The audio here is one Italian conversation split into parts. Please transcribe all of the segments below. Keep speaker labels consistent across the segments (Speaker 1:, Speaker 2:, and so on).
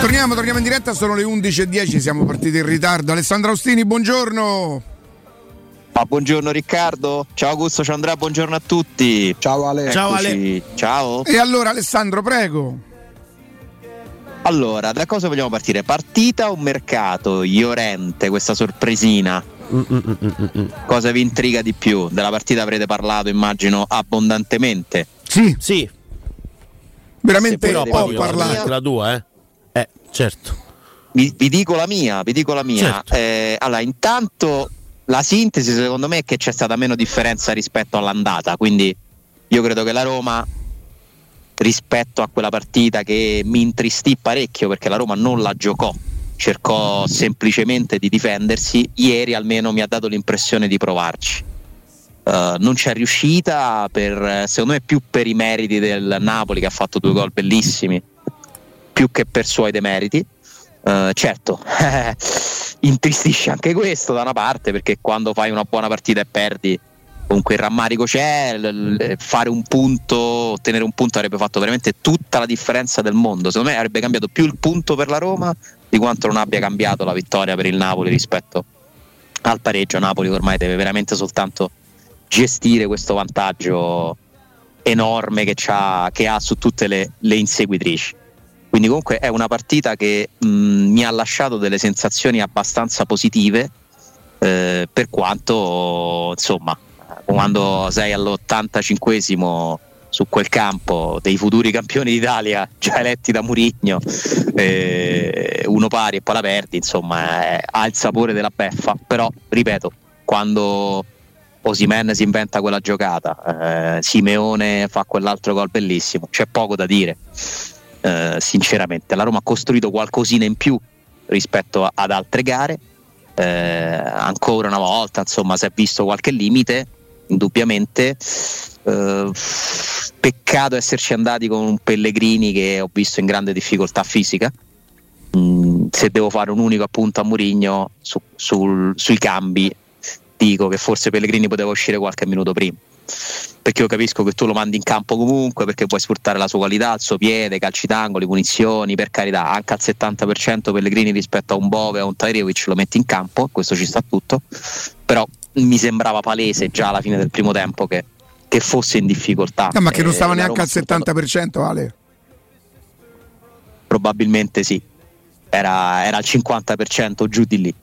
Speaker 1: Torniamo, torniamo in diretta, sono le 11.10, siamo partiti in ritardo. Alessandro Austini, buongiorno.
Speaker 2: Ah, buongiorno Riccardo, ciao Augusto, ciao Andrea, buongiorno a tutti.
Speaker 3: Ciao Ale.
Speaker 1: Ciao Ale.
Speaker 2: Ciao.
Speaker 1: E allora Alessandro, prego.
Speaker 2: Allora, da cosa vogliamo partire? Partita o mercato? Iorente, questa sorpresina. Cosa vi intriga di più? Della partita avrete parlato, immagino, abbondantemente.
Speaker 1: Sì,
Speaker 4: Sì,
Speaker 1: veramente ho
Speaker 2: poi
Speaker 1: parlato.
Speaker 2: la
Speaker 4: la tua, eh? Certo.
Speaker 2: Vi, vi dico la mia, vi dico la mia.
Speaker 4: Certo.
Speaker 2: Eh, allora, intanto la sintesi secondo me è che c'è stata meno differenza rispetto all'andata, quindi io credo che la Roma rispetto a quella partita che mi intristì parecchio perché la Roma non la giocò, cercò semplicemente di difendersi, ieri almeno mi ha dato l'impressione di provarci. Eh, non c'è riuscita per, secondo me più per i meriti del Napoli che ha fatto due gol bellissimi più che per suoi demeriti. Eh, certo, intristisce anche questo da una parte perché quando fai una buona partita e perdi, comunque il rammarico c'è, l- l- fare un punto, ottenere un punto avrebbe fatto veramente tutta la differenza del mondo. Secondo me avrebbe cambiato più il punto per la Roma di quanto non abbia cambiato la vittoria per il Napoli rispetto al pareggio. Napoli ormai deve veramente soltanto gestire questo vantaggio enorme che, c'ha- che ha su tutte le- le inseguitrici. Quindi comunque è una partita che mh, mi ha lasciato delle sensazioni abbastanza positive eh, per quanto insomma quando sei all'85esimo su quel campo dei futuri campioni d'Italia già eletti da Murigno eh, uno pari e poi la perdi insomma eh, ha il sapore della beffa. Però ripeto quando Osimen si inventa quella giocata eh, Simeone fa quell'altro gol bellissimo c'è poco da dire eh, sinceramente. La Roma ha costruito qualcosina in più rispetto a- ad altre gare. Eh, ancora una volta, insomma, si è visto qualche limite, indubbiamente. Eh, peccato esserci andati con un Pellegrini che ho visto in grande difficoltà fisica. Mm, se devo fare un unico appunto a Murigno su- sul- sui cambi, dico che forse Pellegrini poteva uscire qualche minuto prima perché io capisco che tu lo mandi in campo comunque perché puoi sfruttare la sua qualità, il suo piede, calci d'angoli, punizioni, per carità, anche al 70% Pellegrini rispetto a un Bove a un Tairevic lo metti in campo, questo ci sta tutto, però mi sembrava palese già alla fine del primo tempo che, che fosse in difficoltà.
Speaker 1: No, ma che non
Speaker 2: Eh,
Speaker 1: stava neanche al
Speaker 2: ha sfruttato-
Speaker 1: 70%, Ale.
Speaker 2: Probabilmente sì. Era, era al 50% giù di lì,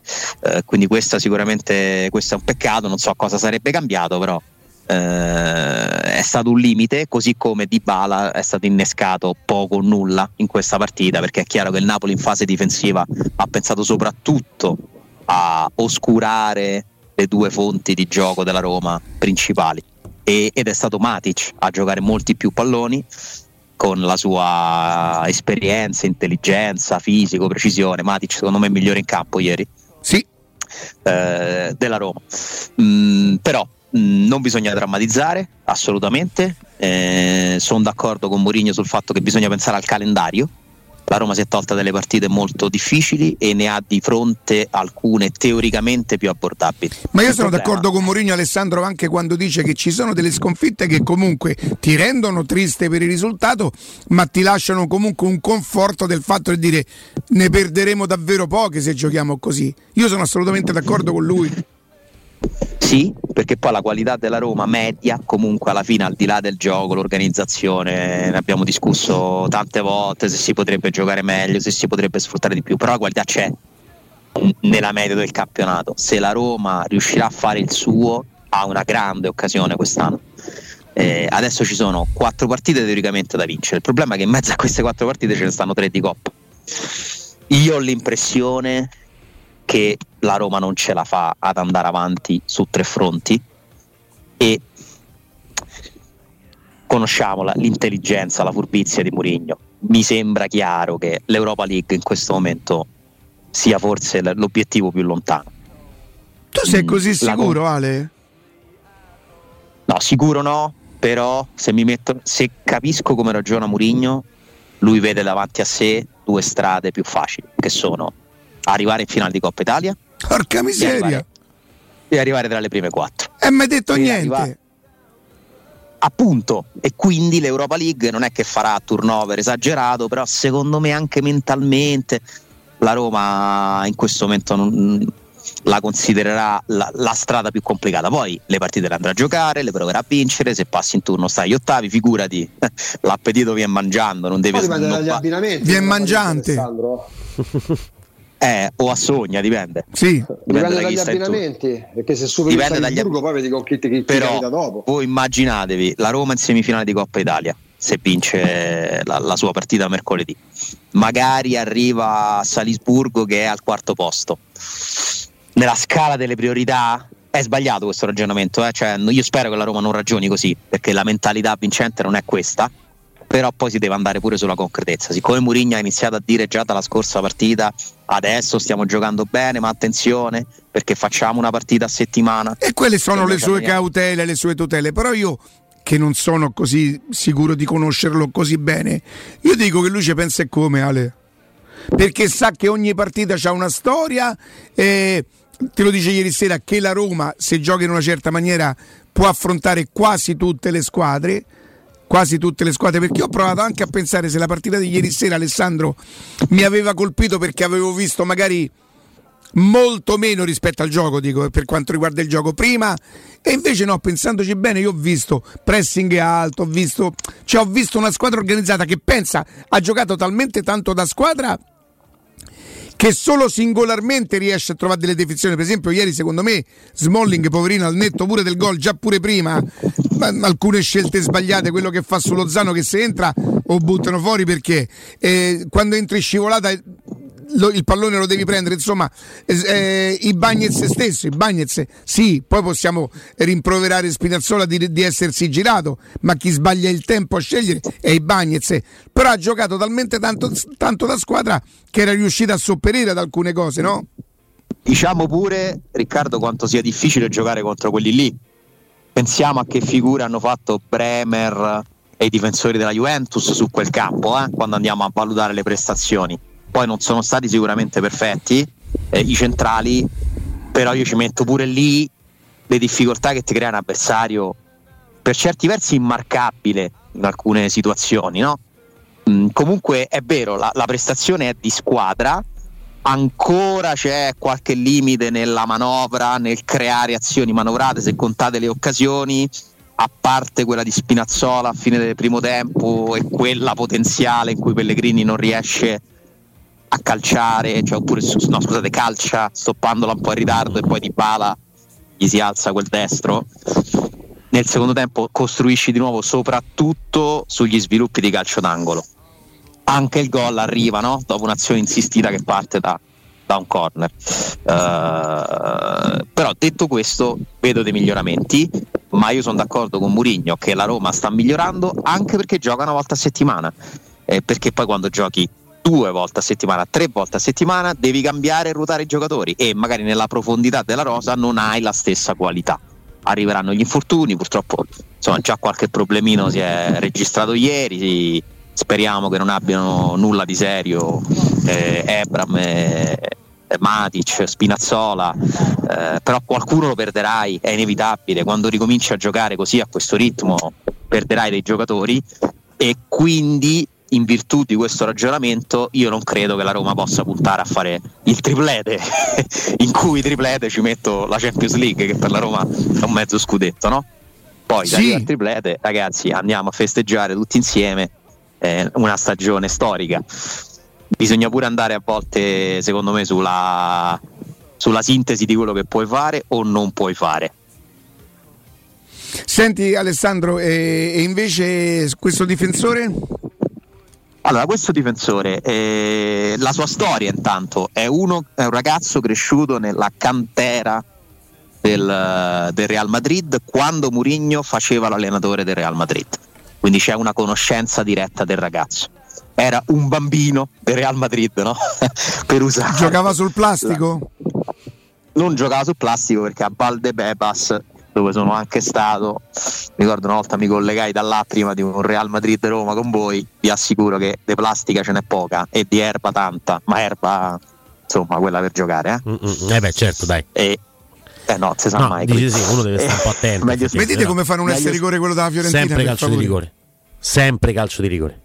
Speaker 2: Eh, quindi questa sicuramente questo è un peccato, non so cosa sarebbe cambiato, però eh, è stato un limite, così come Dybala è stato innescato poco o nulla in questa partita, perché è chiaro che il Napoli in fase difensiva ha pensato soprattutto a oscurare le due fonti di gioco della Roma principali e- ed è stato Matic a giocare molti più palloni con la sua esperienza, intelligenza, fisico, precisione. Matic secondo me è migliore in campo ieri
Speaker 1: Sì,
Speaker 2: eh, della Roma. Mm, però non bisogna drammatizzare assolutamente. Sono d'accordo con Mourinho sul fatto che bisogna pensare al calendario. La Roma si è tolta delle partite molto difficili e ne ha di fronte alcune teoricamente più abbordabili.
Speaker 1: ma io
Speaker 2: Il
Speaker 1: sono
Speaker 2: problema-
Speaker 1: d'accordo con Mourinho Alessandro anche quando dice che ci sono delle sconfitte che comunque ti rendono triste per il risultato, ma ti lasciano comunque un conforto del fatto di dire ne perderemo davvero poche se giochiamo così. Io sono assolutamente d'accordo con lui.
Speaker 2: Sì, perché poi la qualità della Roma media, comunque alla fine, al di là del gioco, l'organizzazione, ne abbiamo discusso tante volte se si potrebbe giocare meglio, se si potrebbe sfruttare di più, però la qualità c'è nella media del campionato. Se la Roma riuscirà a fare il suo, ha una grande occasione quest'anno. Eh, adesso ci sono quattro partite teoricamente da vincere. Il problema è che in mezzo a queste quattro partite ce ne stanno tre di coppa. Io ho l'impressione che la Roma non ce la fa ad andare avanti su tre fronti e conosciamola, l'intelligenza, la furbizia di Mourinho. Mi sembra chiaro che l'Europa League in questo momento sia forse l'obiettivo più lontano.
Speaker 1: Tu sei
Speaker 2: Mm,
Speaker 1: così
Speaker 2: la
Speaker 1: sicuro, Ale?
Speaker 2: No, sicuro no, però se mi metto se capisco come ragiona Mourinho, lui vede davanti a sé due strade più facili, che sono arrivare in finale di Coppa Italia
Speaker 1: Porca miseria.
Speaker 2: arrivare, e arrivare tra le prime quattro.
Speaker 1: E mi hai detto
Speaker 2: Sì,
Speaker 1: niente.
Speaker 2: arriva- appunto, e quindi l'Europa League non è che farà turnover esagerato, però secondo me anche mentalmente la Roma in questo momento non, la considererà la, la, strada più complicata. Poi le partite le andrà a giocare, le proverà a vincere. Se passi in turno stai agli ottavi, figurati, l'appetito viene mangiando, non deve
Speaker 3: dipende dagli abbinamenti.
Speaker 1: Viene mangiante.
Speaker 2: Eh, o a sogna, dipende.
Speaker 1: Sì.
Speaker 3: Dipende, dipende da dagli abbinamenti. Perché se superi il Salisburgo, poi vedi con chi ti, chi
Speaker 2: Però,
Speaker 3: dopo.
Speaker 2: Voi immaginatevi la Roma in semifinale di Coppa Italia se vince la, la, sua partita mercoledì. Magari arriva a Salisburgo che è al quarto posto nella scala delle priorità è sbagliato questo ragionamento, eh? cioè, io spero che la Roma non ragioni così, perché la mentalità vincente non è questa, però poi si deve andare pure sulla concretezza. Siccome Mourinho ha iniziato a dire già dalla scorsa partita, adesso stiamo giocando bene, ma attenzione, perché facciamo una partita a settimana.
Speaker 1: E quelle sono le sue cautele, le sue tutele, però io che non sono così sicuro di conoscerlo così bene, io dico che lui ci pensa e come Ale. Perché sa che ogni partita ha una storia e te lo dice ieri sera che la Roma se gioca in una certa maniera può affrontare quasi tutte le squadre quasi tutte le squadre perché ho provato anche a pensare se la partita di ieri sera Alessandro mi aveva colpito perché avevo visto magari molto meno rispetto al gioco dico per quanto riguarda il gioco prima e invece no pensandoci bene io ho visto pressing alto ho visto, cioè ho visto una squadra organizzata che pensa ha giocato talmente tanto da squadra che solo singolarmente riesce a trovare delle definizioni. Per esempio, ieri secondo me Smalling, poverino, al netto pure del gol, già pure prima, alcune scelte sbagliate, quello che fa su Lozano che se entra o buttano fuori perché eh, quando entri scivolata lo, il pallone lo devi prendere, insomma, eh, i Bagnets stesso, i Bagnets, sì, poi possiamo rimproverare Spinazzola di, di, essersi girato, ma chi sbaglia il tempo a scegliere è i Bagnets, però ha giocato talmente tanto, tanto da squadra che era riuscita a sopperire ad alcune cose, no?
Speaker 2: Diciamo pure, Riccardo, quanto sia difficile giocare contro quelli lì. Pensiamo a che figure hanno fatto Bremer e i difensori della Juventus su quel campo, eh, quando andiamo a valutare le prestazioni poi non sono stati sicuramente perfetti eh, i centrali, però io ci metto pure lì le difficoltà che ti crea un avversario per certi versi immarcabile in alcune situazioni, no? Mm, comunque è vero, la, la prestazione è di squadra, ancora c'è qualche limite nella manovra, nel creare azioni manovrate, se contate le occasioni, a parte quella di Spinazzola a fine del primo tempo e quella potenziale in cui Pellegrini non riesce a calciare, cioè, oppure no, scusate, calcia stoppandola un po' in ritardo e poi di pala gli si alza quel destro. Nel secondo tempo costruisci di nuovo soprattutto sugli sviluppi di calcio d'angolo. Anche il gol arriva no? dopo un'azione insistita che parte da, da un corner. Uh, però detto questo, vedo dei miglioramenti, ma io sono d'accordo con Murigno che la Roma sta migliorando anche perché gioca una volta a settimana. Eh, perché poi quando giochi due volte a settimana, tre volte a settimana, devi cambiare e ruotare i giocatori e magari nella profondità della rosa non hai la stessa qualità. Arriveranno gli infortuni, purtroppo insomma, già qualche problemino si è registrato ieri, speriamo che non abbiano nulla di serio eh, Ebram e, Matic, Spinazzola, eh, però qualcuno lo perderai, è inevitabile, quando ricominci a giocare così a questo ritmo perderai dei giocatori e quindi in virtù di questo ragionamento io non credo che la Roma possa puntare a fare il triplete in cui triplete ci metto la Champions League che per la Roma è un mezzo scudetto no? poi sì. da triplete ragazzi andiamo a festeggiare tutti insieme eh, una stagione storica bisogna pure andare a volte secondo me sulla, sulla sintesi di quello che puoi fare o non puoi fare
Speaker 1: Senti Alessandro, e, e invece questo difensore?
Speaker 2: Allora, questo difensore, eh, la sua storia intanto è, uno, è un ragazzo cresciuto nella cantera del, del, Real Madrid quando Mourinho faceva l'allenatore del Real Madrid. Quindi c'è una conoscenza diretta del ragazzo. Era un bambino del Real Madrid, no? per usare.
Speaker 1: Giocava sul plastico?
Speaker 2: Non giocava sul plastico perché a Valdebebas dove sono anche stato. Ricordo una volta mi collegai da là prima di un Real Madrid Roma con voi. Vi assicuro che di plastica ce n'è poca e di erba tanta, ma erba insomma quella per giocare. Eh,
Speaker 4: Mm-mm. eh beh, certo, dai.
Speaker 2: E, Eh no, si sa
Speaker 4: no,
Speaker 2: mai.
Speaker 4: Dice sì, uno deve stare un po' attento.
Speaker 1: Meglio, vedete come fanno un essere rigore quello della Fiorentina?
Speaker 4: Sempre calcio di rigore. Sempre calcio di rigore.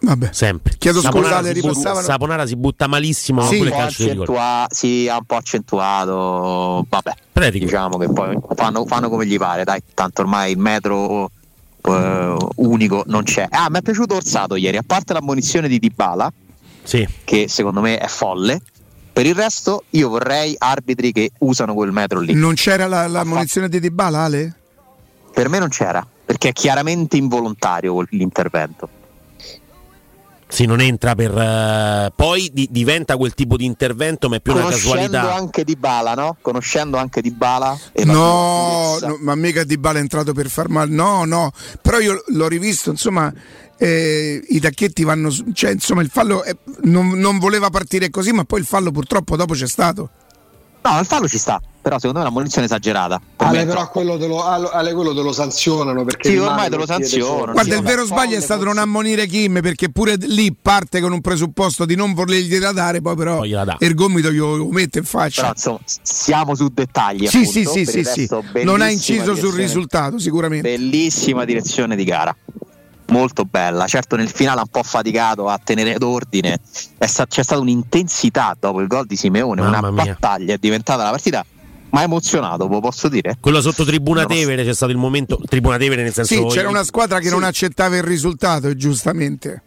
Speaker 1: Vabbè.
Speaker 4: Sempre.
Speaker 1: Chiedo
Speaker 4: Saponara
Speaker 1: scusate,
Speaker 4: ripassavano... Saponara si butta malissimo,
Speaker 2: sì,
Speaker 4: pure calcio di rigore.
Speaker 2: Sì, ha un po' accentuato. Vabbè. Predico. Diciamo che poi fanno, fanno, come gli pare, dai. Tanto ormai il metro uh, unico non c'è. Ah, mi è piaciuto Orsato ieri, a parte l'ammonizione di Dybala,
Speaker 4: sì.
Speaker 2: che secondo me è folle. Per il resto, io vorrei arbitri che usano quel metro lì.
Speaker 1: Non c'era la, la munizione di Dybala, Ale?
Speaker 2: Per me non c'era, perché è chiaramente involontario l'intervento.
Speaker 4: Sì, non entra per. Uh, poi di, diventa quel tipo di intervento, ma è più una casualità.
Speaker 2: Conoscendo anche Di Bala, no? Conoscendo anche Di Bala.
Speaker 1: No, no, ma mica Di Bala è entrato per far male. No, no, però io l'ho rivisto, insomma. Eh, I tacchetti vanno. Cioè, insomma, il fallo è, non, non voleva partire così, ma poi il fallo purtroppo dopo c'è stato.
Speaker 2: No, il fallo ci sta però secondo me è una munizione esagerata.
Speaker 3: Per Ale, però quello te, lo, Ale, quello te lo sanzionano perché
Speaker 2: sì, ormai te lo sanzionano.
Speaker 1: Guarda, sì, il vero sbaglio è stato non ammonire Kim perché pure lì parte con un presupposto di non volergliela dare, poi però poi il gomito glielo mette in faccia.
Speaker 2: Però insomma, siamo su dettagli.
Speaker 1: Sì,
Speaker 2: appunto,
Speaker 1: sì, sì, sì, sì. Non ha inciso sul risultato, sicuramente.
Speaker 2: Bellissima direzione di gara molto bella. Certo, nel finale ha un po' faticato a tenere d'ordine. Sta- c'è stata un'intensità dopo il gol di Simeone, Mamma una mia. battaglia. È diventata la partita ma emozionato, lo posso dire?
Speaker 4: Quello sotto Tribuna no. Tevere c'è stato il momento. Tribuna Tevere nel senso.
Speaker 1: Sì, c'era una squadra che sì. non accettava il risultato, giustamente.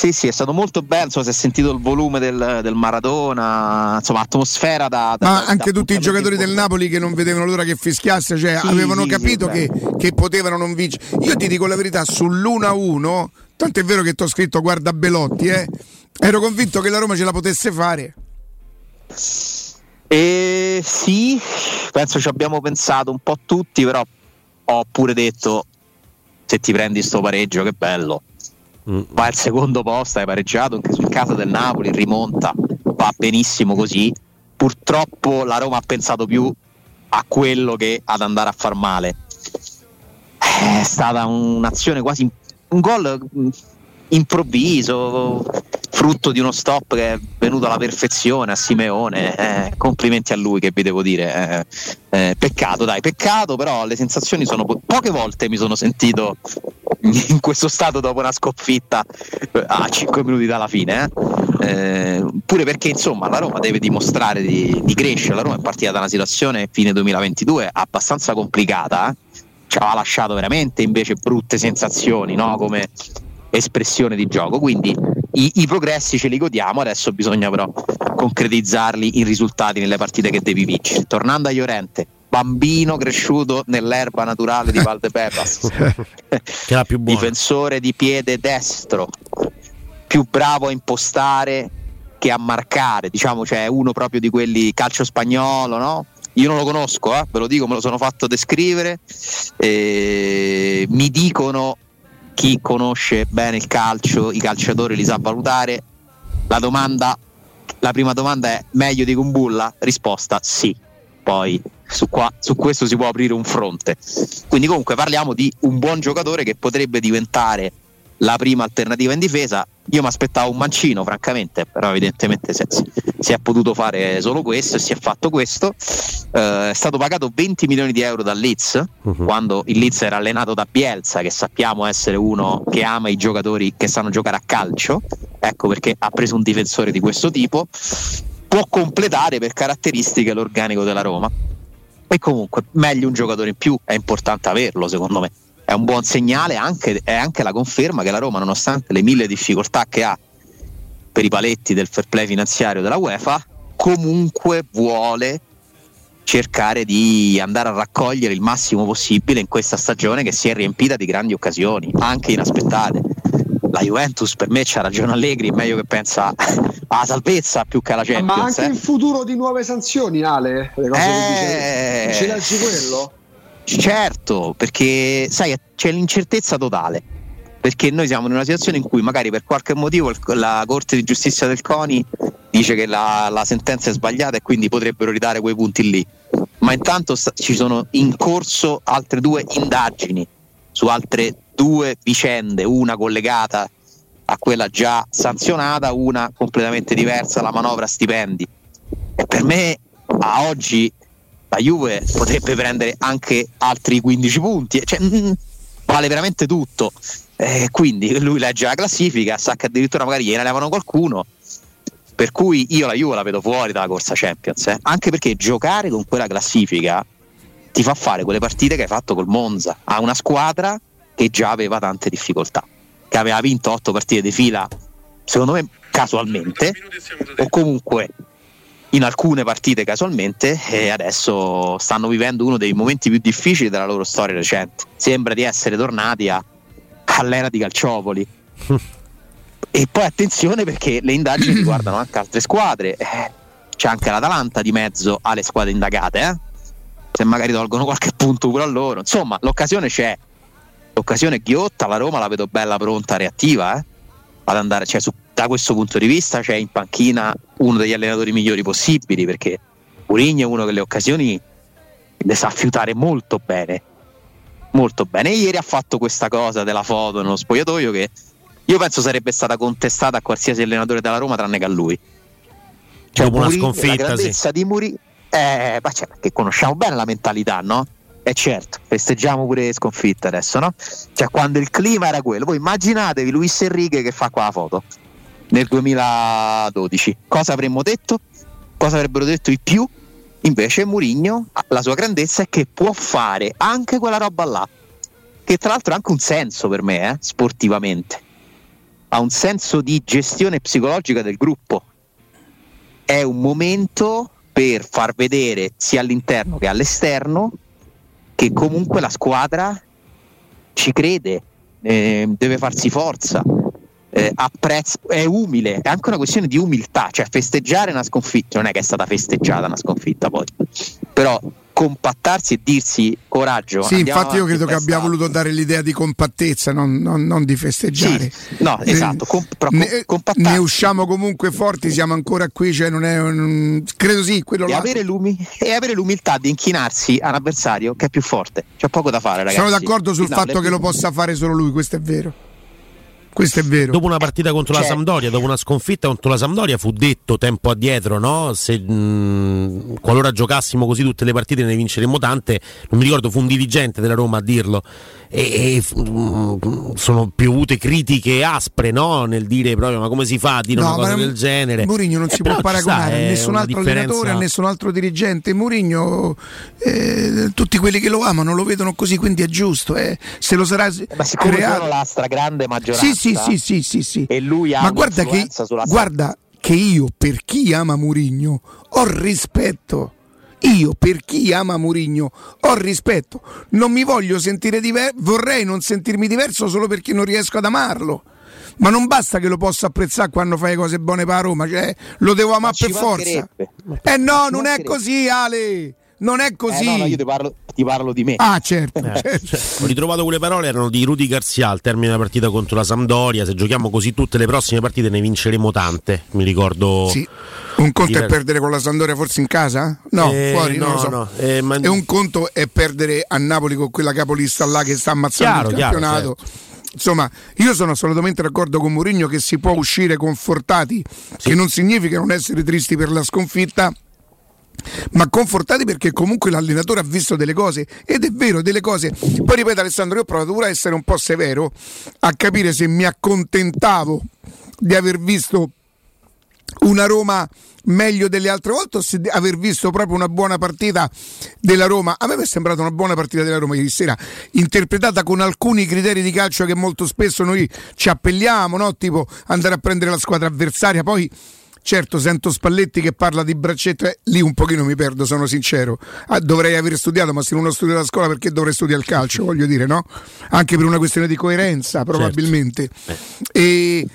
Speaker 2: Sì, sì, è stato molto bello, insomma, si è sentito il volume del, del Maradona, insomma, atmosfera da... da
Speaker 1: Ma da, anche da tutti i giocatori del Napoli che non vedevano l'ora che fischiasse, cioè sì, avevano sì, capito sì, che, che, potevano non vincere. Io ti dico la verità, sull'1-1, tanto è vero che ti ho scritto guarda Belotti, eh, ero convinto che la Roma ce la potesse fare.
Speaker 2: E sì, penso ci abbiamo pensato un po' tutti, però ho pure detto se ti prendi sto pareggio che bello. Mm. Va al secondo posto, hai pareggiato anche sul caso del Napoli, rimonta, va benissimo così. Purtroppo la Roma ha pensato più a quello che ad andare a far male. È stata un'azione quasi un gol improvviso, frutto di uno stop che è venuto alla perfezione a Simeone. Eh, complimenti a lui, che vi devo dire. Eh, eh, peccato, dai, peccato, però le sensazioni sono po- poche volte mi sono sentito in questo stato dopo una sconfitta eh, a 5 minuti dalla fine. Eh. Eh, pure perché insomma la Roma deve dimostrare di, di, crescere. La Roma è partita da una situazione fine 2022 abbastanza complicata. Ci aveva lasciato veramente invece brutte sensazioni, no? come espressione di gioco. Quindi i, i, progressi ce li godiamo, adesso bisogna però concretizzarli in risultati nelle partite che devi vincere. Tornando a Iorente, bambino cresciuto nell'erba naturale di Valdebebas, difensore di piede destro, più bravo a impostare che a marcare, diciamo cioè uno proprio di quelli calcio spagnolo, no? Io non lo conosco, eh? ve lo dico, me lo sono fatto descrivere. Eh, mi dicono chi conosce bene il calcio, i calciatori li sa valutare. La domanda, la prima domanda è meglio di Kumbulla? Risposta sì. Poi su, qua, su questo si può aprire un fronte. Quindi comunque parliamo di un buon giocatore che potrebbe diventare la prima alternativa in difesa. Io mi aspettavo un mancino, francamente, però evidentemente si, si, è potuto fare solo questo e si è fatto questo. Uh, è stato pagato 20 milioni di euro dal Leeds, uh-huh. quando il Leeds era allenato da Bielsa, che sappiamo essere uno che ama i giocatori che sanno giocare a calcio. Ecco perché ha preso un difensore di questo tipo. Può completare per caratteristiche l'organico della Roma. E comunque, meglio un giocatore in più, è importante averlo, secondo me è un buon segnale, anche, è anche la conferma che la Roma, nonostante le mille difficoltà che ha per i paletti del fair play finanziario della UEFA, comunque vuole cercare di andare a raccogliere il massimo possibile in questa stagione che si è riempita di grandi occasioni, anche inaspettate. La Juventus per me c'ha ragione Allegri, meglio che pensa alla salvezza più che alla Champions.
Speaker 3: Ma anche
Speaker 2: eh.
Speaker 3: il futuro di nuove sanzioni, Ale, le cose eh... che dice. Ci leggi quello?
Speaker 2: Certo, perché sai, c'è l'incertezza totale. Perché noi siamo in una situazione in cui magari per qualche motivo la Corte di Giustizia del CONI dice che la, la sentenza è sbagliata e quindi potrebbero ridare quei punti lì. Ma intanto sta, ci sono in corso altre due indagini su altre due vicende, una collegata a quella già sanzionata, una completamente diversa, la manovra stipendi. E per me a oggi la Juve potrebbe prendere anche altri 15 punti, cioè, mm, vale veramente tutto. Eh, quindi lui legge la classifica, sa che addirittura magari gliene levano qualcuno. Per cui io la Juve la vedo fuori dalla corsa Champions, eh. anche perché giocare con quella classifica ti fa fare quelle partite che hai fatto col Monza a una squadra che già aveva tante difficoltà, che aveva vinto otto partite di fila, secondo me casualmente, o comunque in alcune partite casualmente e adesso stanno vivendo uno dei momenti più difficili della loro storia recente. Sembra di essere tornati a, all'era di Calciopoli. e poi attenzione perché le indagini riguardano anche altre squadre. Eh, c'è anche l'Atalanta di mezzo alle squadre indagate, eh? se magari tolgono qualche punto pure a loro. Insomma, l'occasione c'è. L'occasione è ghiotta, la Roma la vedo bella pronta, reattiva, eh? ad andare, cioè, su, da questo punto di vista c'è in panchina uno degli allenatori migliori possibili perché Mourinho è uno che le occasioni le sa fiutare molto bene molto bene e ieri ha fatto questa cosa della foto nello spogliatoio che io penso sarebbe stata contestata a qualsiasi allenatore della Roma tranne che a lui
Speaker 4: cioè, dopo una sconfitta
Speaker 2: la grandezza
Speaker 4: sì.
Speaker 2: di Mourinho eh, cioè, che conosciamo bene la mentalità no? E certo, festeggiamo pure sconfitta adesso, no? Cioè, quando il clima era quello. Voi immaginatevi Luis Enrique che fa qua la foto nel 2012. Cosa avremmo detto? Cosa avrebbero detto i più? Invece Mourinho, la sua grandezza è che può fare anche quella roba là, che tra l'altro ha anche un senso per me, eh, sportivamente. Ha un senso di gestione psicologica del gruppo. È un momento per far vedere sia all'interno che all'esterno che comunque la squadra ci crede, eh, deve farsi forza, eh, apprezza, è umile, è anche una questione di umiltà, cioè festeggiare una sconfitta, non è che è stata festeggiata una sconfitta poi, però compattarsi e dirsi coraggio.
Speaker 1: Sì, infatti io credo che abbia voluto dare l'idea di compattezza, non, non, non di festeggiare.
Speaker 2: Sì, no, esatto, com-
Speaker 1: ne, ne, usciamo comunque forti, siamo ancora qui, cioè non è un... credo sì, quello
Speaker 2: e
Speaker 1: là.
Speaker 2: Avere e avere l'umiltà di inchinarsi a un avversario che è più forte. C'è poco da fare, ragazzi.
Speaker 1: Sono d'accordo sul Finale fatto che lo possa fare solo lui, questo è vero. Questo è vero.
Speaker 4: Dopo una partita contro cioè. la Sampdoria, dopo una sconfitta contro la Sampdoria, fu detto tempo addietro, no? Se mh, qualora giocassimo così tutte le partite ne vinceremmo tante, non mi ricordo, fu un dirigente della Roma a dirlo. E, e mh, sono piovute critiche aspre, no? Nel dire proprio ma come si fa a dire no, una cosa del genere.
Speaker 1: Mourinho non eh, si può paragonare a nessun altro differenza... allenatore, a nessun altro dirigente. Mourinho, eh, tutti quelli che lo amano lo vedono così, quindi è giusto. Eh. Se lo sarà
Speaker 2: ma siccome creato... sono la stragrande maggioranza.
Speaker 1: Sì, sì, sì, sì, sì, sì.
Speaker 2: E lui ha
Speaker 1: Ma guarda che, guarda che io per chi ama Murigno ho rispetto. Io per chi ama Murigno ho rispetto. Non mi voglio sentire diverso, vorrei non sentirmi diverso solo perché non riesco ad amarlo. Ma non basta che lo possa apprezzare quando fai cose buone per Roma, cioè lo devo amare per forza. Eh no, non è così, Ale non è così. Eh
Speaker 2: no, no, io ti parlo, ti parlo, di me.
Speaker 1: Ah, certo.
Speaker 4: Eh,
Speaker 1: certo.
Speaker 4: Cioè, ho ritrovato quelle parole, erano di Rudy Garzia al termine della partita contro la Sampdoria. Se giochiamo così tutte le prossime partite ne vinceremo tante. Mi ricordo.
Speaker 1: Sì. Un conto è perdere con la Sampdoria forse in casa? No, eh, fuori, no, non lo so. No, eh, ma... E un conto è perdere a Napoli con quella capolista là che sta ammazzando chiaro, il campionato. Chiaro, certo. Insomma, io sono assolutamente d'accordo con Mourinho che si può uscire confortati, sì. che non significa non essere tristi per la sconfitta ma confortati perché comunque l'allenatore ha visto delle cose ed è vero delle cose poi ripeto Alessandro io ho provato a essere un po' severo a capire se mi accontentavo di aver visto una Roma meglio delle altre volte o se aver visto proprio una buona partita della Roma a me mi è sembrata una buona partita della Roma ieri sera interpretata con alcuni criteri di calcio che molto spesso noi ci appelliamo no? tipo andare a prendere la squadra avversaria poi Certo, sento Spalletti che parla di braccette, lì un pochino mi perdo, sono sincero. Ah, dovrei aver studiato, ma se non ho studiato a scuola perché dovrei studiare il calcio, voglio dire, no? Anche per una questione di coerenza, probabilmente. Certo. E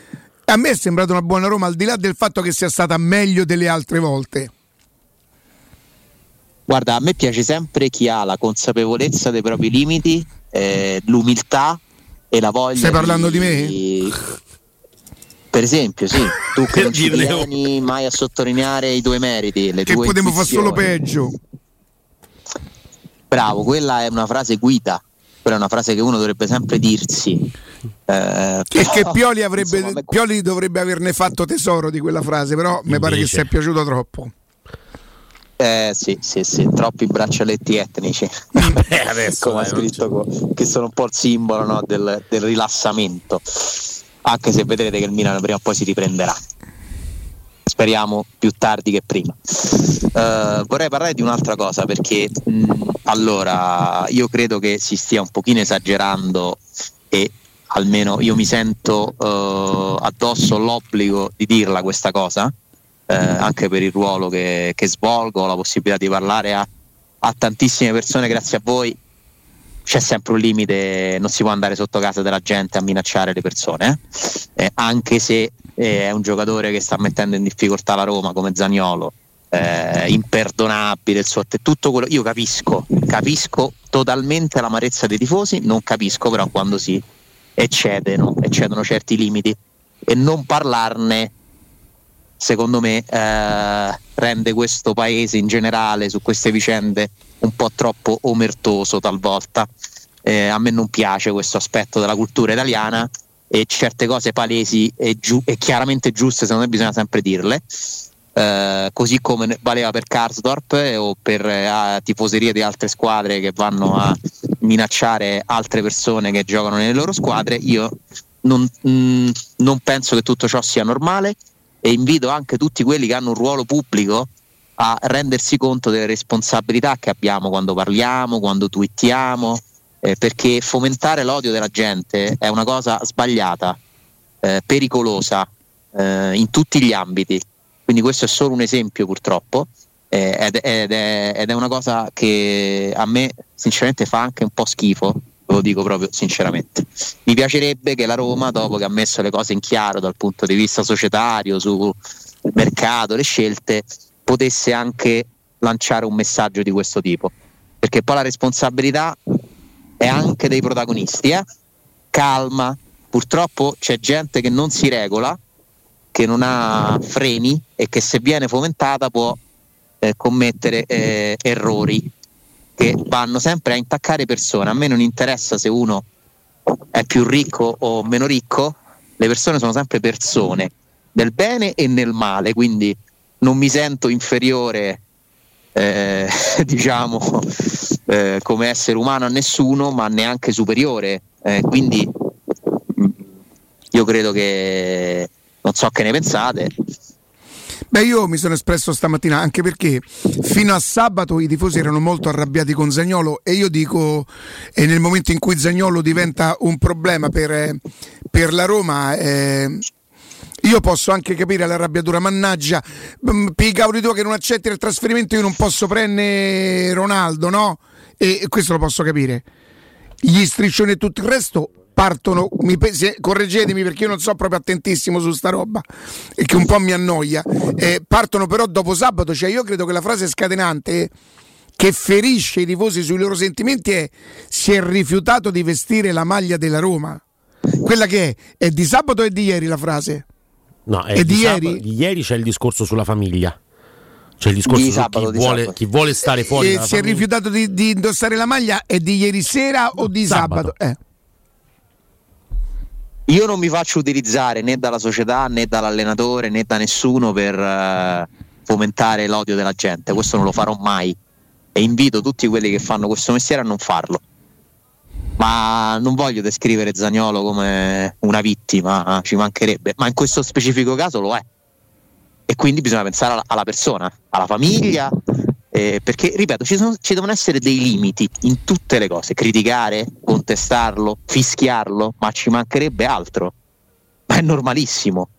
Speaker 1: a me è sembrata una buona Roma, al di là del fatto che sia stata meglio delle altre volte.
Speaker 2: Guarda, a me piace sempre chi ha la consapevolezza dei propri limiti, eh, l'umiltà e la voglia.
Speaker 1: Stai parlando di, di me?
Speaker 2: Per esempio, sì, tu che non ci vieni mai a sottolineare i tuoi meriti. Le
Speaker 1: che
Speaker 2: tue
Speaker 1: potremmo fare solo peggio.
Speaker 2: Bravo, quella è una frase guida, quella è una frase che uno dovrebbe sempre dirsi.
Speaker 1: Eh, che, però, che Pioli, avrebbe, insomma, Pioli, dovrebbe averne fatto tesoro di quella frase, però mi pare che sia piaciuto troppo.
Speaker 2: Eh sì, sì, sì, troppi braccialetti etnici.
Speaker 4: Beh, adesso
Speaker 2: come ha scritto, che sono un po' il simbolo no, del, del rilassamento. Anche se vedrete che il Milan prima o poi si riprenderà speriamo più tardi che prima. Uh, vorrei parlare di un'altra cosa perché mh, allora io credo che si stia un pochino esagerando e almeno io mi sento uh, addosso l'obbligo di dirla questa cosa, uh, anche per il ruolo che, che, svolgo, la possibilità di parlare a, a tantissime persone grazie a voi c'è sempre un limite, non si può andare sotto casa della gente a minacciare le persone, eh? Eh, anche se è un giocatore che sta mettendo in difficoltà la Roma come Zagnolo, eh, imperdonabile, il suo, tutto quello, io capisco, capisco totalmente l'amarezza dei tifosi, non capisco però quando si eccedono, eccedono certi limiti. E non parlarne secondo me eh, rende questo paese in generale su queste vicende un po' troppo omertoso talvolta. Eh, a me non piace questo aspetto della cultura italiana e certe cose palesi e, giu- e chiaramente giuste secondo me bisogna sempre dirle. Uh, così come valeva per Karsdorp eh, o per uh, tifoserie di altre squadre che vanno a minacciare altre persone che giocano nelle loro squadre, io non, mh, mm, non penso che tutto ciò sia normale e invito anche tutti quelli che hanno un ruolo pubblico a rendersi conto delle responsabilità che abbiamo quando parliamo, quando twittiamo, eh, perché fomentare l'odio della gente è una cosa sbagliata, eh, pericolosa eh, in tutti gli ambiti. Quindi questo è solo un esempio purtroppo eh, ed, ed, è, ed, è, una cosa che a me sinceramente fa anche un po' schifo lo dico proprio sinceramente. Mi piacerebbe che la Roma, dopo che ha messo le cose in chiaro dal punto di vista societario, sul mercato, le scelte, potesse anche lanciare un messaggio di questo tipo. Perché poi la responsabilità è anche dei protagonisti. Eh? Calma, purtroppo c'è gente che non si regola, che non ha freni e che se viene fomentata può eh, commettere eh, errori che vanno sempre a intaccare persone. A me non interessa se uno è più ricco o meno ricco, le persone sono sempre persone, nel bene e nel male, quindi non mi sento inferiore, eh, diciamo, eh, come essere umano a nessuno, ma neanche superiore. Eh, quindi io credo che non so che ne pensate,
Speaker 1: Beh, io mi sono espresso stamattina anche perché fino a sabato i tifosi erano molto arrabbiati con Zagnolo e io dico, e nel momento in cui Zagnolo diventa un problema per, per la Roma, eh, io posso anche capire l'arrabbiatura, mannaggia, mm, per i che non accetti il trasferimento io non posso prendere Ronaldo, no? E questo lo posso capire. Gli striscioni e tutto il resto partono, mi, se, correggetemi perché io non sono proprio attentissimo su sta roba e che un po' mi annoia, eh, partono però dopo sabato, cioè io credo che la frase scatenante che ferisce i tifosi sui loro sentimenti è si è rifiutato di vestire la maglia della Roma. Quella che è, è di sabato e di ieri la frase?
Speaker 4: No, è, è di, di, ieri? Sabato, di ieri c'è il discorso sulla famiglia. C'è il discorso di sabato, chi, vuole, chi, vuole, stare fuori.
Speaker 1: E si famiglia. è rifiutato di, di, indossare la maglia è di ieri sera o di sabato? sabato? Eh.
Speaker 2: Io non mi faccio utilizzare né dalla società né dall'allenatore né da nessuno per uh, fomentare l'odio della gente, questo non lo farò mai e invito tutti quelli che fanno questo mestiere a non farlo. Ma non voglio descrivere Zagnolo come una vittima, ci mancherebbe, ma in questo specifico caso lo è. E quindi bisogna pensare alla, alla persona, alla famiglia, eh, perché ripeto ci, sono, ci, devono essere dei limiti in tutte le cose criticare, contestarlo, fischiarlo ma ci mancherebbe altro. Ma è normalissimo.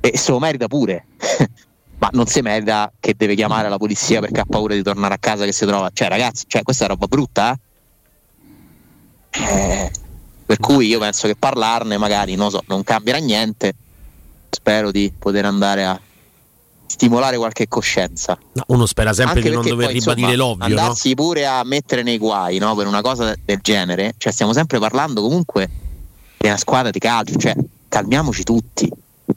Speaker 2: E se lo merita pure. Ma non si merita che deve chiamare la polizia perché ha paura di tornare a casa che si trova. Cioè ragazzi cioè, questa è roba brutta eh? Eh, per cui io penso che parlarne magari non so non cambierà niente spero di poter andare a stimolare qualche coscienza.
Speaker 4: No, uno spera sempre Anche di non dover poi, ribadire insomma, l'ovvio.
Speaker 2: Andarsi
Speaker 4: no?
Speaker 2: pure a mettere nei guai no? per una cosa del genere, cioè stiamo sempre parlando comunque di una squadra di calcio, cioè calmiamoci tutti.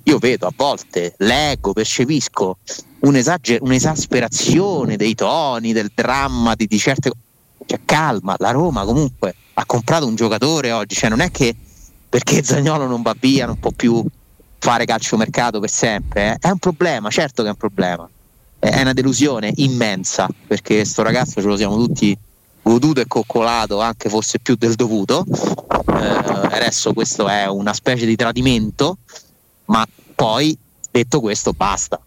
Speaker 2: Io vedo a volte, leggo, percepisco un'esasperazione dei toni, del dramma di, di certe cose. Cioè, calma, la Roma comunque ha comprato un giocatore oggi, cioè non è che perché Zagnolo non va via, non può più fare calciomercato per sempre, eh? è un problema, certo che è un problema. è una delusione immensa perché sto ragazzo ce lo siamo tutti goduto e coccolato anche forse più del dovuto. Eh, adesso questo è una specie di tradimento, ma poi detto questo basta.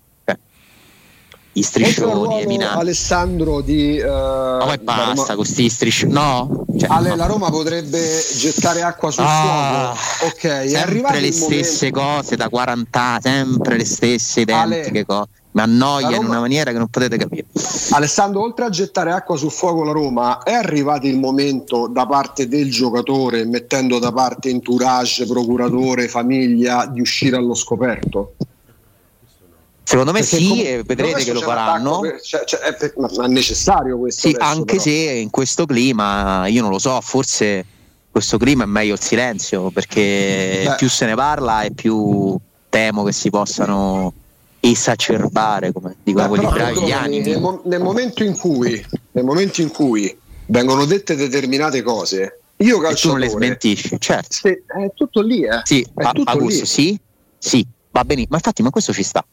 Speaker 2: I striscioni, Eminan.
Speaker 3: Alessandro di... Uh,
Speaker 2: ma poi basta Roma... questi striscioni. No,
Speaker 3: cioè, Ale, no. la Roma potrebbe gettare acqua sul ah, fuoco. Ok,
Speaker 2: sempre le stesse momento... cose da 40 anni, sempre le stesse identiche Ale, cose mi annoia Roma... in una maniera che non potete capire.
Speaker 3: Alessandro, oltre a gettare acqua sul fuoco la Roma, è arrivato il momento da parte del giocatore, mettendo da parte entourage, procuratore, famiglia, di uscire allo scoperto?
Speaker 2: Secondo me Perché sì, com- e vedrete che lo faranno. Per,
Speaker 3: cioè, cioè, è, ma è necessario questo.
Speaker 2: Sì, adesso, anche però. se in questo clima, io non lo so, forse questo clima è meglio il silenzio, perché Beh. più se ne parla e più temo che si possano esacerbare, come dicono quelli bravi, gli animi.
Speaker 3: Nel, nel, momento in cui, nel momento in cui vengono dette determinate cose, io
Speaker 2: non le smentisci, certo.
Speaker 3: Se, è tutto lì, eh.
Speaker 2: Sì,
Speaker 3: è tutto
Speaker 2: Augusto, lì. sì, sì, va benissimo. Ma infatti, ma questo ci sta.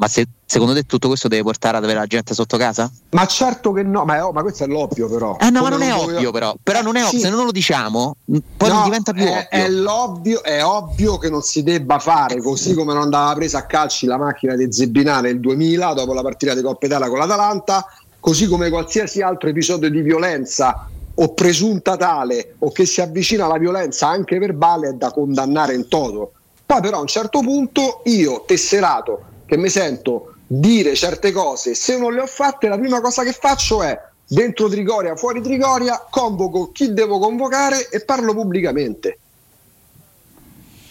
Speaker 2: Ma se, secondo te tutto questo deve portare ad avere la gente sotto casa?
Speaker 3: Ma certo che no, ma, è, ma questo è l'ovvio però.
Speaker 2: Eh no, Come ma non, è ovvio voglio... però. Però non è ovvio, sì. se non lo diciamo, poi no, non diventa più
Speaker 3: è,
Speaker 2: ovvio.
Speaker 3: È, è ovvio che non si debba fare così come non andava presa a calci la macchina di Zebinà nel 2000 dopo la partita di Coppa Italia con l'Atalanta, così come qualsiasi altro episodio di violenza o presunta tale o che si avvicina alla violenza anche verbale è da condannare in toto. Poi però a un certo punto io, tesserato, che mi sento dire certe cose, se non le ho fatte, la prima cosa che faccio è dentro Trigoria, fuori Trigoria, convoco chi devo convocare e parlo pubblicamente.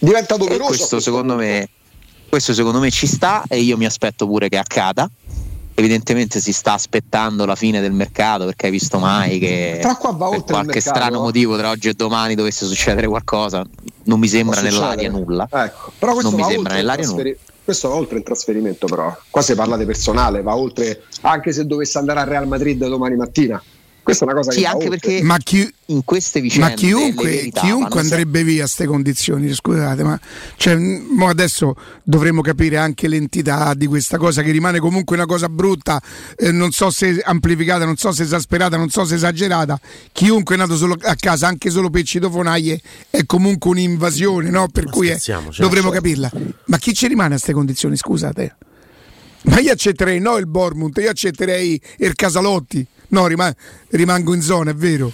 Speaker 3: Diventa doveroso.
Speaker 2: questo, secondo me, questo secondo me ci sta e io mi aspetto pure che accada. Evidentemente si sta aspettando la fine del mercato perché hai visto mai che per qualche
Speaker 3: mercato,
Speaker 2: strano
Speaker 3: eh?
Speaker 2: motivo tra oggi e domani dovesse succedere qualcosa. Non mi sembra nell'aria nulla.
Speaker 3: Ecco. Però
Speaker 2: non mi sembra nell'aria nulla
Speaker 3: questo va oltre il trasferimento, però. Qua si parla di personale, va oltre anche se dovesse andare al Real Madrid domani mattina. Questa è una cosa
Speaker 2: sì,
Speaker 3: che
Speaker 2: anche perché
Speaker 1: ma chi,
Speaker 2: in queste vicende
Speaker 1: ma chiunque, chiunque andrebbe via a queste condizioni, scusate, ma cioè, adesso dovremmo capire anche l'entità di questa cosa che rimane comunque una cosa brutta, eh, non so se amplificata, non so se esasperata, non so se esagerata. Chiunque è nato solo a casa, anche solo per citofonaie, è comunque un'invasione, no? Per ma cui è, certo. dovremmo capirla. Ma chi ci rimane a queste condizioni, scusate? Ma io accetterei no il Bormund, io accetterei il Casalotti. No, rim- rimango in zona, è vero.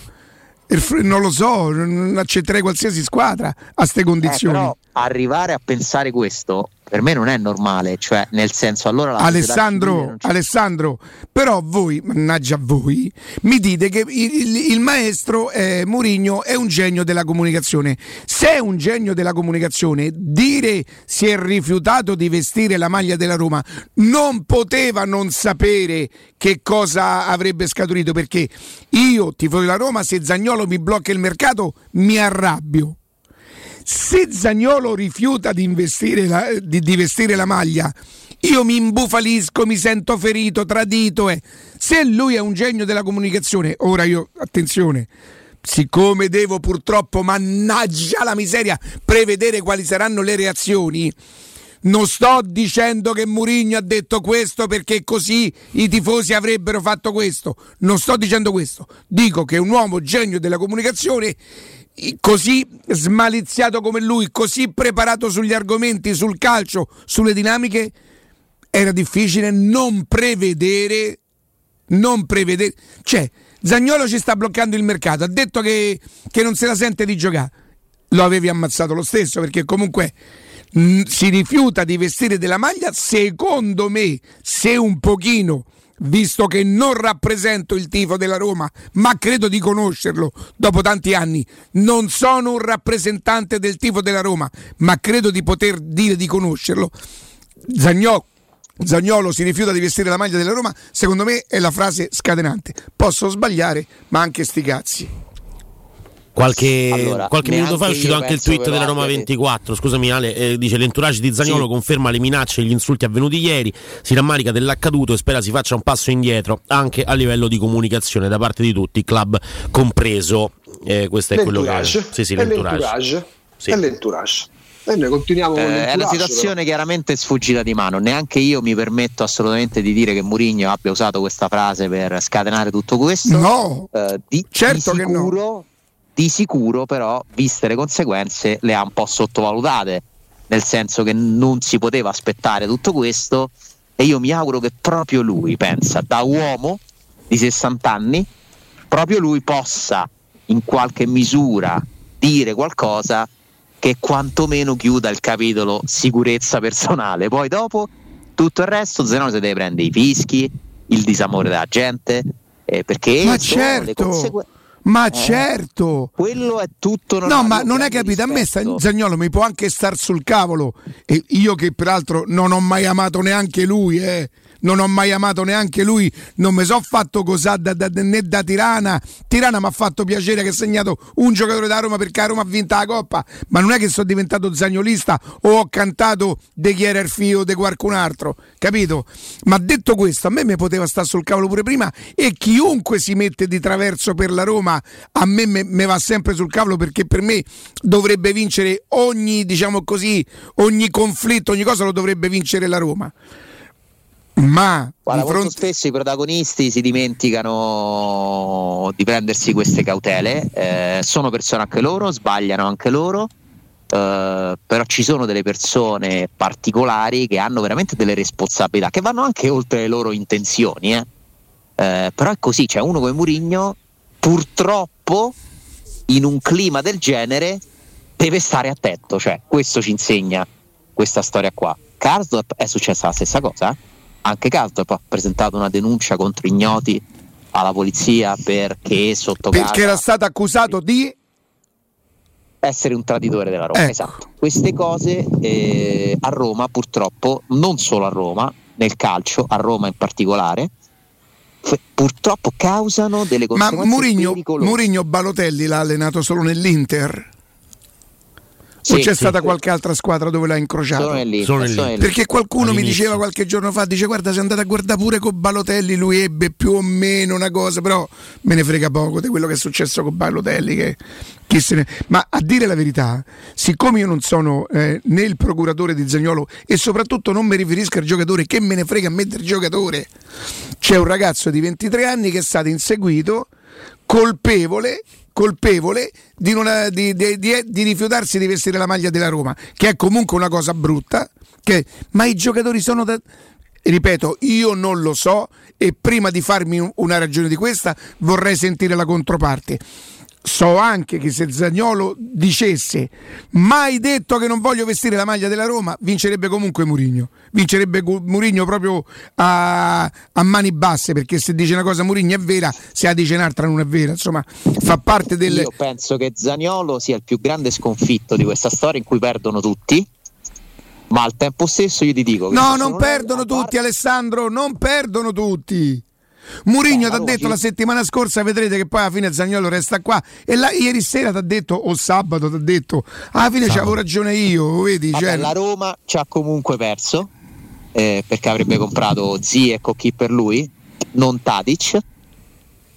Speaker 1: Non lo so, accetterei qualsiasi squadra a queste condizioni. Eh, però
Speaker 2: arrivare a pensare questo per me non è normale, cioè nel senso allora
Speaker 1: Alessandro, Alessandro, però voi, mannaggia voi, mi dite che il, il maestro eh, Murigno è un genio della comunicazione. Se è un genio della comunicazione, dire si è rifiutato di vestire la maglia della Roma non poteva non sapere che cosa avrebbe scaturito perché io, tifo della Roma, se Zagnolo mi blocca il mercato mi arrabbio se Zagnolo rifiuta di, la, di, di vestire la maglia, io mi imbufalisco, mi sento ferito, tradito. Eh. Se lui è un genio della comunicazione, ora io, attenzione, siccome devo purtroppo, mannaggia la miseria, prevedere quali saranno le reazioni. Non sto dicendo che Murigno ha detto questo perché così i tifosi avrebbero fatto questo. Non sto dicendo questo. Dico che un uomo genio della comunicazione così smaliziato come lui, così preparato sugli argomenti, sul calcio, sulle dinamiche, era difficile non prevedere, non prevedere, cioè Zagnolo ci sta bloccando il mercato, ha detto che, che non se la sente di giocare, lo avevi ammazzato lo stesso perché comunque mh, si rifiuta di vestire della maglia, secondo me, se un pochino visto che non rappresento il tifo della Roma, ma credo di conoscerlo dopo tanti anni. Non sono un rappresentante del tifo della Roma, ma credo di poter dire di conoscerlo. Zagnò, Zagnolo si rifiuta di vestire la maglia della Roma, secondo me è la frase scatenante. Posso sbagliare, ma anche sti cazzi.
Speaker 4: Qualche, allora, qualche minuto fa è uscito anche il tweet della Roma 24. Scusami, Ale, eh, dice l'entourage di Zagnolo sì. conferma le minacce e gli insulti avvenuti ieri. Si rammarica dell'accaduto e spera si faccia un passo indietro anche a livello di comunicazione da parte di tutti, club compreso. Eh, questo è quello che
Speaker 3: sì, sì,
Speaker 4: l'entourage.
Speaker 3: l'entourage. Sì. È l'entourage. E noi continuiamo
Speaker 2: eh, È una situazione però. chiaramente sfuggita di mano. Neanche io mi permetto assolutamente di dire che Mourinho abbia usato questa frase per scatenare tutto questo.
Speaker 1: No, eh, di, certo di sicuro, che no.
Speaker 2: Di sicuro, però, viste le conseguenze, le ha un po' sottovalutate. Nel senso che non si poteva aspettare tutto questo. E io mi auguro che proprio lui, pensa, da uomo di 60 anni, proprio lui possa in qualche misura dire qualcosa che quantomeno chiuda il capitolo sicurezza personale. Poi dopo tutto il resto Zenone si deve prendere i fischi, il disamore della gente, eh, perché
Speaker 1: ma certo, consegu- ma eh, certo,
Speaker 2: quello è tutto.
Speaker 1: No, ma non hai capito. A me Zagnolo mi può anche star sul cavolo. E io che peraltro non ho mai amato neanche lui, eh non ho mai amato neanche lui, non mi so fatto cos'ha da, da, né da Tirana. Tirana mi ha fatto piacere che ha segnato un giocatore da Roma perché a Roma ha vinto la Coppa, ma non è che sono diventato zagnolista o ho cantato De chi era il figlio di qualcun altro, capito? Ma detto questo, a me mi poteva stare sul cavolo pure prima e chiunque si mette di traverso per la Roma a me mi va sempre sul cavolo perché per me dovrebbe vincere ogni, diciamo così, ogni conflitto, ogni cosa lo dovrebbe vincere la Roma. Ma
Speaker 2: Guarda, fronte... molto spesso i protagonisti si dimenticano di prendersi queste cautele, eh, sono persone anche loro, sbagliano anche loro, eh, però ci sono delle persone particolari che hanno veramente delle responsabilità che vanno anche oltre le loro intenzioni. Eh. eh però è così, c'è uno come Murigno, purtroppo in un clima del genere deve stare attento, cioè questo ci insegna questa storia qua. Karsdorp è successa la stessa cosa? Anche Caldwell ha presentato una denuncia contro ignoti alla polizia perché sotto
Speaker 1: perché era stato accusato di
Speaker 2: essere un traditore della Roma. Eh. Esatto. Queste cose eh, a Roma purtroppo, non solo a Roma, nel calcio, a Roma in particolare, f- purtroppo causano delle conseguenze
Speaker 1: Ma Murigno, Murigno Balotelli l'ha allenato solo nell'Inter? Sì, o c'è sì, stata sì. qualche altra squadra dove l'ha incrociato?
Speaker 2: Sono lì, sono lì.
Speaker 1: Perché qualcuno All'inizio. mi diceva qualche giorno fa, dice guarda sei andata a guardare pure con Balotelli, lui ebbe più o meno una cosa, però me ne frega poco di quello che è successo con Balotelli. Che, ne... Ma a dire la verità, siccome io non sono eh, né il procuratore di Zagnolo e soprattutto non mi riferisco al giocatore, che me ne frega a mettere il giocatore, c'è un ragazzo di 23 anni che è stato inseguito colpevole colpevole di, una, di, di, di, rifiutarsi di vestire la maglia della Roma, che è comunque una cosa brutta, che, ma i giocatori sono da... Ripeto, io non lo so e prima di farmi una ragione di questa vorrei sentire la controparte so anche che se Zagnolo dicesse mai detto che non voglio vestire la maglia della Roma, vincerebbe comunque Murigno. Vincerebbe Murigno proprio a, a, mani basse, perché se dice una cosa Murigno è vera, se la dice un'altra non è vera. Insomma, fa parte del.
Speaker 2: Io penso che Zagnolo sia il più grande sconfitto di questa storia in cui perdono tutti. Ma al tempo stesso io ti dico
Speaker 1: No, non perdono tutti, Alessandro, non perdono tutti. Murigno ti ha detto la settimana scorsa, vedrete che poi alla fine Zagnolo resta qua. E la, ieri sera ti ha detto, o sabato ti ha detto, alla fine c'avevo ragione io, vedi?
Speaker 2: Vabbè,
Speaker 1: cioè...
Speaker 2: La Roma ci ha comunque perso, eh, perché avrebbe comprato Ziek o chi per lui, non Tadic.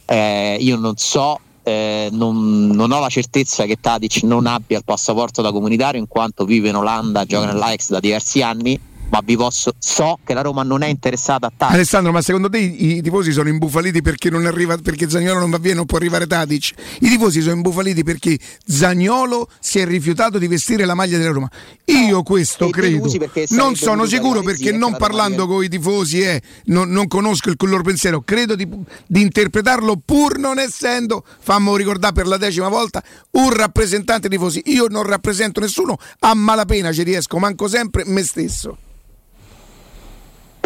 Speaker 2: Eh, io non so, eh, non, non, ho la certezza che Tadic non abbia il passaporto da comunitario in quanto vive in Olanda, gioca nell'Ajax da diversi anni ma vi posso, so che la Roma non è interessata a Tadic.
Speaker 1: Alessandro, ma secondo te i, i tifosi sono imbufaliti perché non arriva perché Zagnolo non va via, non può arrivare Tadic? I tifosi sono imbufaliti perché Zagnolo si è rifiutato di vestire la maglia della Roma. Io questo credo. Non sono sicuro perché non parlando con i tifosi eh, non, non, conosco il loro pensiero, credo di, di interpretarlo pur non essendo, fammo ricordare per la decima volta, un rappresentante dei tifosi. Io non rappresento nessuno, a malapena ci riesco, manco sempre me stesso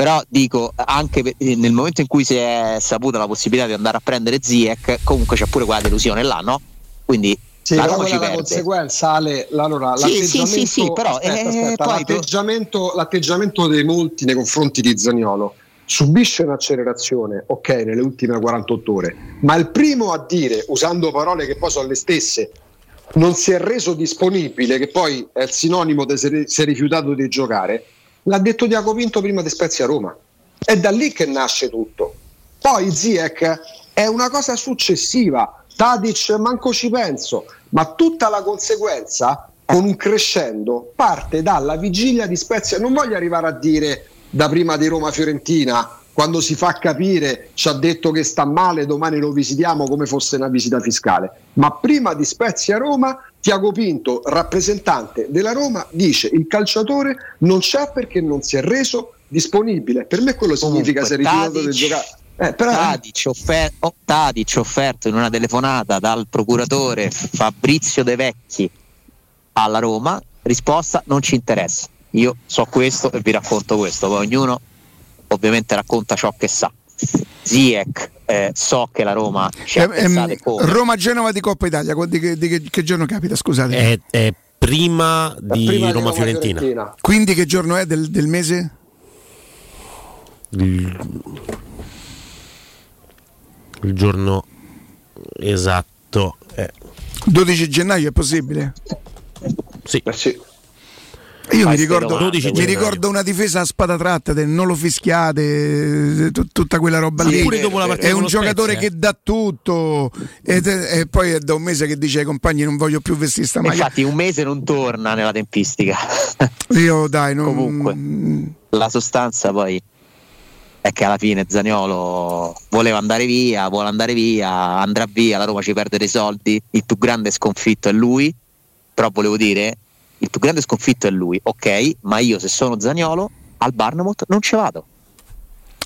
Speaker 2: però dico anche nel momento in cui si è saputa la possibilità di andare a prendere Ziek comunque c'è pure quella delusione là no? quindi
Speaker 3: sì, la Roma ci la conseguenza Ale, allora,
Speaker 2: sì, sì, sì, sì, però
Speaker 3: aspetta, eh, aspetta, l'atteggiamento, l'atteggiamento dei molti nei confronti di Zagnolo subisce un'accelerazione, ok, nelle ultime 48 ore, ma il primo a dire, usando parole che poi sono le stesse, non si è reso disponibile, che poi è il sinonimo di si è rifiutato di giocare, L'ha detto Diaco Pinto prima di Spezia Roma. È da lì che nasce tutto. Poi Ziek è una cosa successiva. Tadic manco ci penso, ma tutta la conseguenza con un crescendo parte dalla vigilia di Spezia. Non voglio arrivare a dire da prima di Roma-Fiorentina quando si fa capire ci ha detto che sta male, domani lo visitiamo come fosse una visita fiscale. Ma prima di Spezia Roma, Tiago Pinto, rappresentante della Roma, dice il calciatore non c'è perché non si è reso disponibile. Per me quello significa
Speaker 2: Comunque,
Speaker 3: se rifiutato di
Speaker 2: Tadic-
Speaker 3: giocare. Eh, però,
Speaker 2: Tadic, offer- oh, Tadic offerto in una telefonata dal procuratore Fabrizio De Vecchi alla Roma, risposta non ci interessa. Io so questo e vi racconto questo, poi ognuno ovviamente racconta ciò che sa. Ziek, eh, so che la Roma ci ha
Speaker 1: Ehm,
Speaker 2: pensato e come.
Speaker 1: Roma-Genova di Coppa Italia, di che, di che- che giorno capita? Scusate.
Speaker 4: È, è prima di
Speaker 3: prima di
Speaker 4: Roma-Fiorentina.
Speaker 1: Quindi che giorno è del, del mese?
Speaker 4: Il, il giorno esatto è
Speaker 1: 12 gennaio è possibile?
Speaker 4: sì.
Speaker 3: Eh sì.
Speaker 1: Io mi ricordo,
Speaker 2: domande,
Speaker 4: mi
Speaker 1: ricordo una difesa a spada tratta del non lo fischiate, eh, tut- tutta quella roba
Speaker 4: Sì,
Speaker 1: lì.
Speaker 4: pure dopo la partita
Speaker 1: È un giocatore
Speaker 4: Spezia,
Speaker 1: che dà tutto ed- e poi è da un mese che dice ai compagni non voglio più vestire sta maglia.
Speaker 2: Infatti un mese non torna nella tempistica.
Speaker 1: Io dai, non...
Speaker 2: Comunque. La sostanza poi è che alla fine Zaniolo voleva andare via, vuole andare via, andrà via, la Roma ci perde dei soldi, il più grande sconfitto è lui, però volevo dire, il più grande sconfitto è lui, ok, ma io se sono Zaniolo al Barnemouth non ci vado.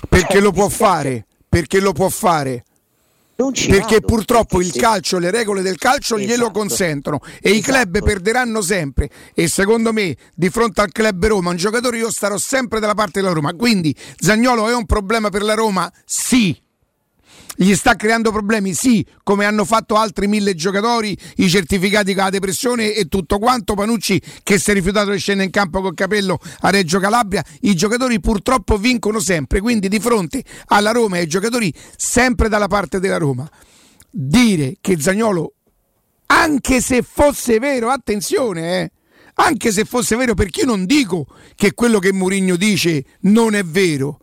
Speaker 1: perché lo può fare, perché lo può fare.
Speaker 2: Non ci
Speaker 1: Perché
Speaker 2: vado,
Speaker 1: purtroppo
Speaker 2: perché
Speaker 1: il calcio, le regole del calcio glielo
Speaker 2: Esatto.
Speaker 1: consentono e i club
Speaker 2: Esatto.
Speaker 1: perderanno sempre e secondo me di fronte al club Roma un giocatore io starò sempre dalla parte della Roma quindi Zagnolo è un problema per la Roma? Sì gli sta creando problemi? Sì, come hanno fatto altri mille giocatori, i certificati con la depressione e tutto quanto. Panucci che si è rifiutato di scendere in campo col capello a Reggio Calabria. I giocatori purtroppo vincono sempre, quindi di fronte alla Roma e ai giocatori sempre dalla parte della Roma. Dire che Zagnolo, anche se fosse vero, attenzione, eh, anche se fosse vero, perché io non dico che quello che Mourinho dice non è vero.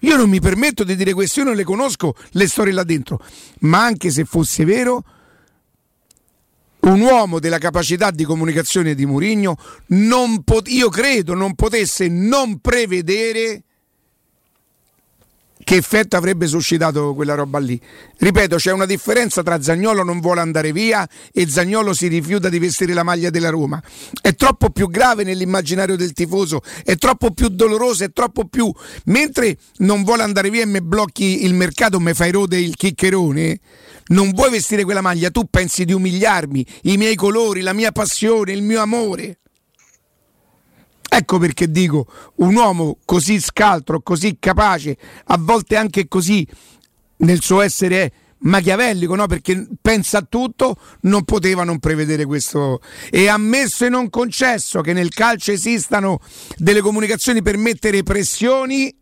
Speaker 1: Io non mi permetto di dire questo, io non le conosco le storie là dentro, ma anche se fosse vero, un uomo della capacità di comunicazione di Mourinho, pot- io credo non potesse non prevedere che effetto avrebbe suscitato quella roba lì. Ripeto, c'è una differenza tra Zagnolo non vuole andare via e Zagnolo si rifiuta di vestire la maglia della Roma. È troppo più grave nell'immaginario del tifoso, è troppo più doloroso, è troppo più... Mentre non vuole andare via e mi blocchi il mercato, mi fai rode il chiccherone, non vuoi vestire quella maglia, tu pensi di umiliarmi, i miei colori, la mia passione, il mio amore. Ecco perché dico, un uomo così scaltro, così capace, a volte anche così nel suo essere machiavellico, no? perché pensa a tutto, non poteva non prevedere questo. E ammesso e non concesso che nel calcio esistano delle comunicazioni per mettere pressioni,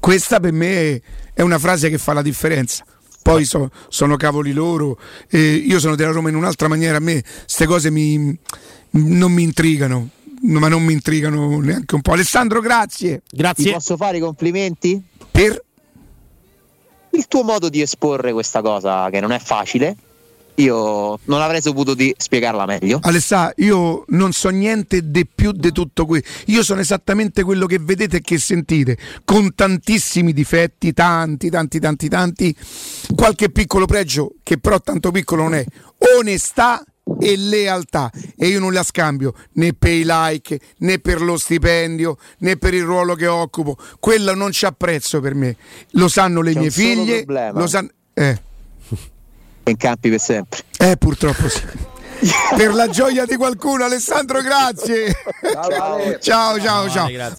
Speaker 1: questa per me è una frase che fa la differenza. Poi so- sono cavoli loro, eh, io sono della Roma in un'altra maniera, a me queste cose mi, non mi intrigano, ma non mi intrigano neanche un po'. Alessandro, grazie.
Speaker 2: Ti
Speaker 4: Grazie.
Speaker 2: posso fare i complimenti?
Speaker 1: Per...
Speaker 2: Il tuo modo di esporre questa cosa che non è facile, io non avrei saputo di spiegarla meglio.
Speaker 1: Alessà, io non so niente di più di tutto questo. Io sono esattamente quello che vedete e che sentite, con tantissimi difetti, tanti, tanti, tanti, tanti. Qualche piccolo pregio, che però tanto piccolo non è. Onestà e lealtà. E io non la scambio né per i like, né per lo stipendio, né per il ruolo che occupo. Quello non c'ha prezzo per me. Lo sanno le
Speaker 2: C'è
Speaker 1: mie figlie.
Speaker 2: problema.
Speaker 1: Lo sanno... Eh.
Speaker 2: In campi per sempre.
Speaker 1: Eh, purtroppo sì. per la gioia di qualcuno, Alessandro, grazie.
Speaker 3: Ciao,
Speaker 1: ciao, ciao, ciao.